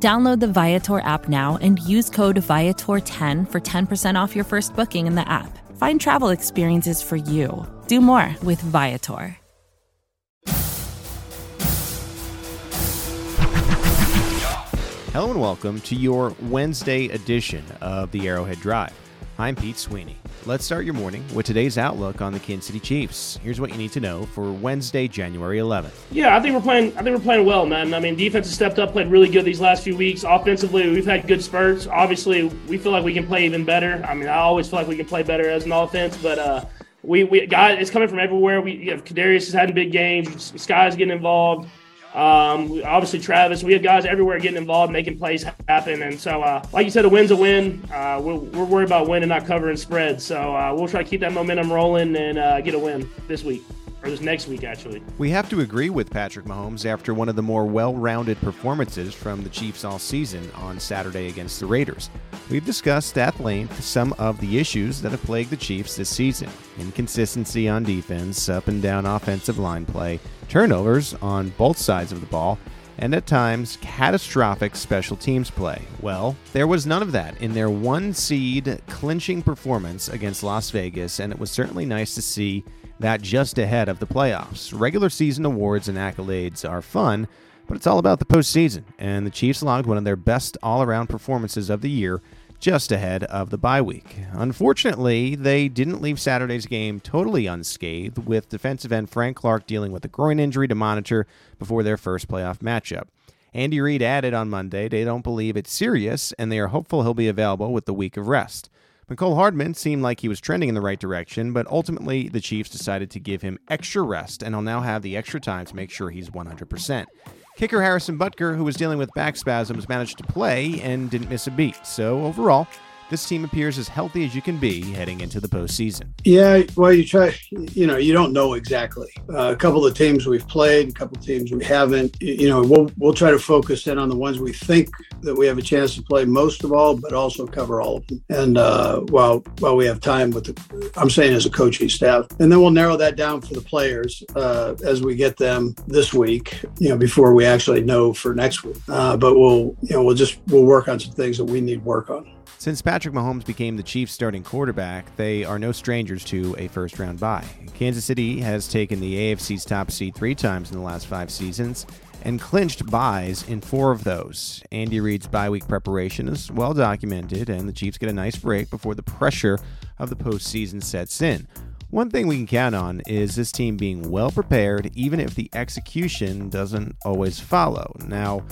Download the Viator app now and use code Viator10 for 10% off your first booking in the app. Find travel experiences for you. Do more with Viator. Hello and welcome to your Wednesday edition of the Arrowhead Drive. I'm Pete Sweeney. Let's start your morning with today's outlook on the Kansas City Chiefs. Here's what you need to know for Wednesday, January 11th. Yeah, I think we're playing. I think we're playing well, man. I mean, defense has stepped up, played really good these last few weeks. Offensively, we've had good spurts. Obviously, we feel like we can play even better. I mean, I always feel like we can play better as an offense, but uh, we we got it's coming from everywhere. We you have Kadarius has had big games. Skyy's getting involved. Um, obviously, Travis, we have guys everywhere getting involved, making plays happen. And so, uh, like you said, a win's a win. Uh, we're, we're, worried about winning, not covering spreads. So uh, we'll try to keep that momentum rolling and uh, get a win this week. Next week, actually. We have to agree with Patrick Mahomes after one of the more well rounded performances from the Chiefs all season on Saturday against the Raiders. We've discussed at length some of the issues that have plagued the Chiefs this season inconsistency on defense, up and down offensive line play, turnovers on both sides of the ball, and at times catastrophic special teams play. Well, there was none of that in their one seed clinching performance against Las Vegas, and it was certainly nice to see that just ahead of the playoffs. Regular season awards and accolades are fun, but it's all about the postseason, and the Chiefs logged one of their best all around performances of the year just ahead of the bye week. Unfortunately, they didn't leave Saturday's game totally unscathed, with defensive end Frank Clark dealing with a groin injury to monitor before their first playoff matchup. Andy Reid added on Monday they don't believe it's serious, and they are hopeful he'll be available with the week of rest. Mecole Hardman seemed like he was trending in the right direction, but ultimately the Chiefs decided to give him extra rest, and he'll now have the extra time to make sure he's 100%. Kicker Harrison Butker, who was dealing with back spasms, managed to play and didn't miss a beat. So overall, this team appears as healthy as you can be heading into the postseason. Yeah, well, you try, you know, you don't know exactly. Uh, a couple of teams we've played, a couple of teams we haven't. You know, we'll we'll try to focus in on the ones we think that we have a chance to play most of all, but also cover all of them. And uh, while while we have time with the, I'm saying as a coaching staff, and then we'll narrow that down for the players uh, as we get them this week. You know, before we actually know for next week. Uh, but we'll, you know, we'll just we'll work on some things that we need work on. Since Patrick Mahomes became the Chiefs' starting quarterback, they are no strangers to a first round bye. Kansas City has taken the AFC's top seed three times in the last five seasons and clinched byes in four of those. Andy Reid's bye week preparation is well documented, and the Chiefs get a nice break before the pressure of the postseason sets in. One thing we can count on is this team being well prepared, even if the execution doesn't always follow. Now,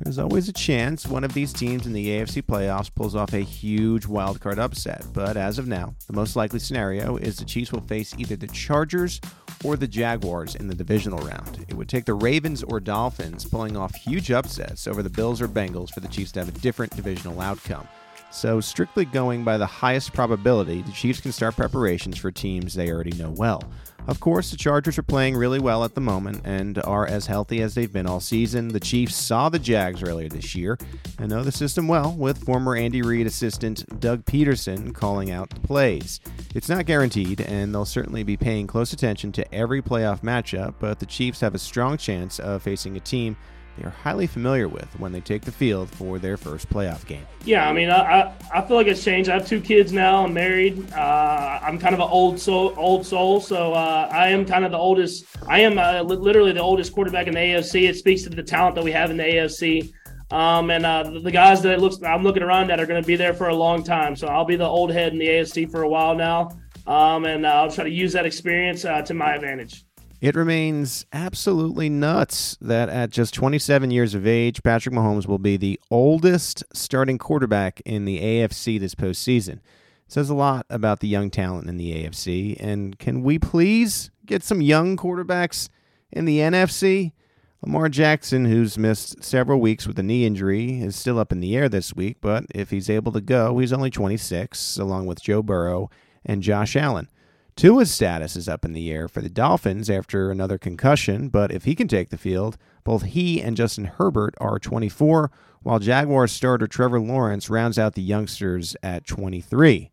there's always a chance one of these teams in the AFC playoffs pulls off a huge wildcard upset, but as of now, the most likely scenario is the Chiefs will face either the Chargers or the Jaguars in the divisional round. It would take the Ravens or Dolphins pulling off huge upsets over the Bills or Bengals for the Chiefs to have a different divisional outcome. So, strictly going by the highest probability, the Chiefs can start preparations for teams they already know well. Of course, the Chargers are playing really well at the moment and are as healthy as they've been all season. The Chiefs saw the Jags earlier this year and know the system well, with former Andy Reid assistant Doug Pederson calling out the plays. It's not guaranteed, and they'll certainly be paying close attention to every playoff matchup, but the Chiefs have a strong chance of facing a team they are highly familiar with when they take the field for their first playoff game. Yeah, I mean, I, I, feel like it's changed. I have two kids now. I'm married. Uh, I'm kind of an old soul, old soul. So uh, I am kind of the oldest. I am uh, literally the oldest quarterback in the AFC. It speaks to the talent that we have in the AFC. Um, and uh, the guys that looks I'm looking around at are going to be there for a long time. So I'll be the old head in the AFC for a while now. Um, and uh, I'll try to use that experience uh, to my advantage. It remains absolutely nuts that at just 27 years of age, Patrick Mahomes will be the oldest starting quarterback in the AFC this postseason. It says a lot about the young talent in the AFC. And can we please get some young quarterbacks in the NFC? Lamar Jackson, who's missed several weeks with a knee injury, is still up in the air this week, but if he's able to go, he's only 26, along with Joe Burrow and Josh Allen. Tua's status is up in the air for the Dolphins after another concussion, but if he can take the field, both he and Justin Herbert are 24, while Jaguars starter Trevor Lawrence rounds out the youngsters at 23.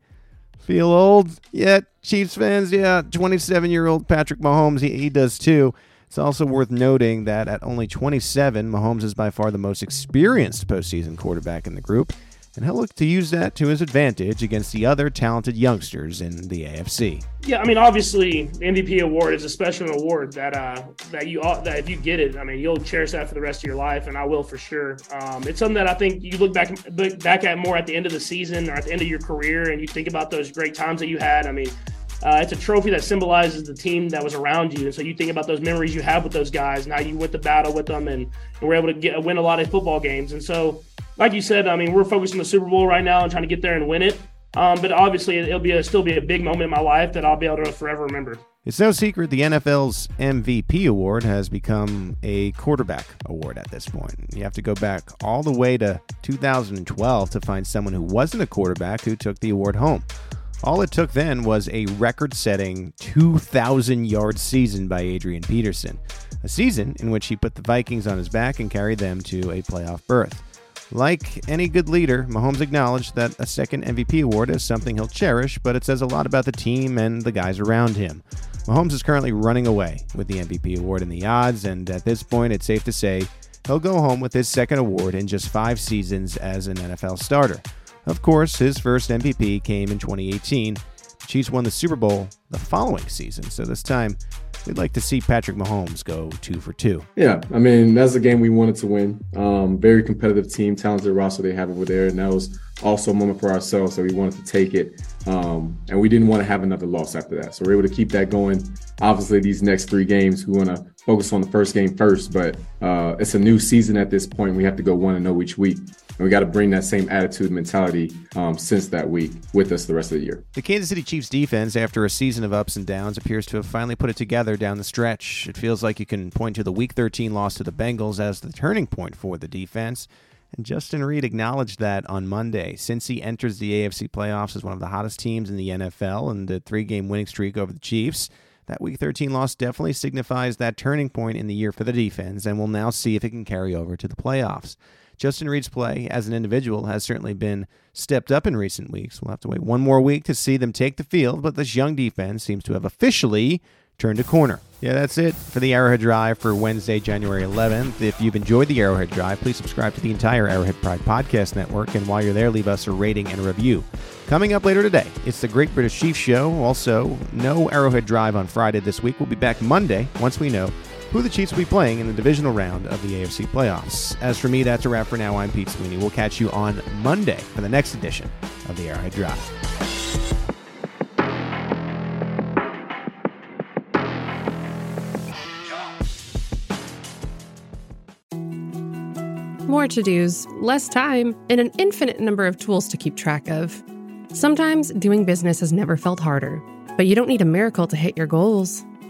Feel old yet, Chiefs fans? Yeah, 27 year old Patrick Mahomes, he, he does too. It's also worth noting that at only 27, Mahomes is by far the most experienced postseason quarterback in the group and he'll look to use that to his advantage against the other talented youngsters in the AFC. Yeah, I mean, obviously, the MVP award is a special award that uh, that you that if you get it, I mean, you'll cherish that for the rest of your life, and I will for sure. Um, it's something that I think you look back look back at more at the end of the season or at the end of your career, and you think about those great times that you had. I mean. Uh, it's a trophy that symbolizes the team that was around you, and so you think about those memories you have with those guys. Now you went to battle with them, and, and were able to get win a lot of football games. And so like you said, I mean, we're focused on the Super Bowl right now and trying to get there and win it. Um, but obviously, it'll be a, still be a big moment in my life that I'll be able to forever remember. It's no secret the NFL's MVP award has become a quarterback award at this point. You have to go back all the way to 2012 to find someone who wasn't a quarterback who took the award home. All it took then was a record setting 2,000 yard season by Adrian Peterson, a season in which he put the Vikings on his back and carried them to a playoff berth. Like any good leader, Mahomes acknowledged that a second MVP award is something he'll cherish, but it says a lot about the team and the guys around him. Mahomes is currently running away with the MVP award in the odds, and at this point, it's safe to say he'll go home with his second award in just five seasons as an NFL starter. Of course, his first MVP came in 2018. The Chiefs won the Super Bowl the following season, so this time we'd like to see Patrick Mahomes go two for two. Yeah, I mean that's the game we wanted to win. Um, very competitive team, talented roster they have over there, and that was also a moment for ourselves that we wanted to take it. Um, and we didn't want to have another loss after that, so we're able to keep that going. Obviously, these next three games, we want to focus on the first game first, but uh, it's a new season at this point. We have to go one and zero oh each week. And we got to bring that same attitude mentality um, since that week with us the rest of the year. The Kansas City Chiefs defense, after a season of ups and downs, appears to have finally put it together down the stretch. It feels like you can point to the Week 13 loss to the Bengals as the turning point for the defense. And Justin Reid acknowledged that on Monday. Since he enters the AFC playoffs as one of the hottest teams in the NFL and the three game winning streak over the Chiefs, that Week 13 loss definitely signifies that turning point in the year for the defense, and we'll now see if it can carry over to the playoffs. Justin Reid's play as an individual has certainly been stepped up in recent weeks. We'll have to wait one more week to see them take the field, but this young defense seems to have officially turned a corner. Yeah, that's it for the Arrowhead Drive for Wednesday, January 11th. If you've enjoyed the Arrowhead Drive, please subscribe to the entire Arrowhead Pride Podcast Network, and while you're there, leave us a rating and a review. Coming up later today, it's the Great British Chief Show. Also, no Arrowhead Drive on Friday this week. We'll be back Monday once we know who the Chiefs will be playing in the divisional round of the AFC playoffs. As for me, that's a wrap for now. I'm Pete Sweeney. We'll catch you on Monday for the next edition of the Arrowhead Drive. More to dos, less time, and an infinite number of tools to keep track of. Sometimes doing business has never felt harder, but you don't need a miracle to hit your goals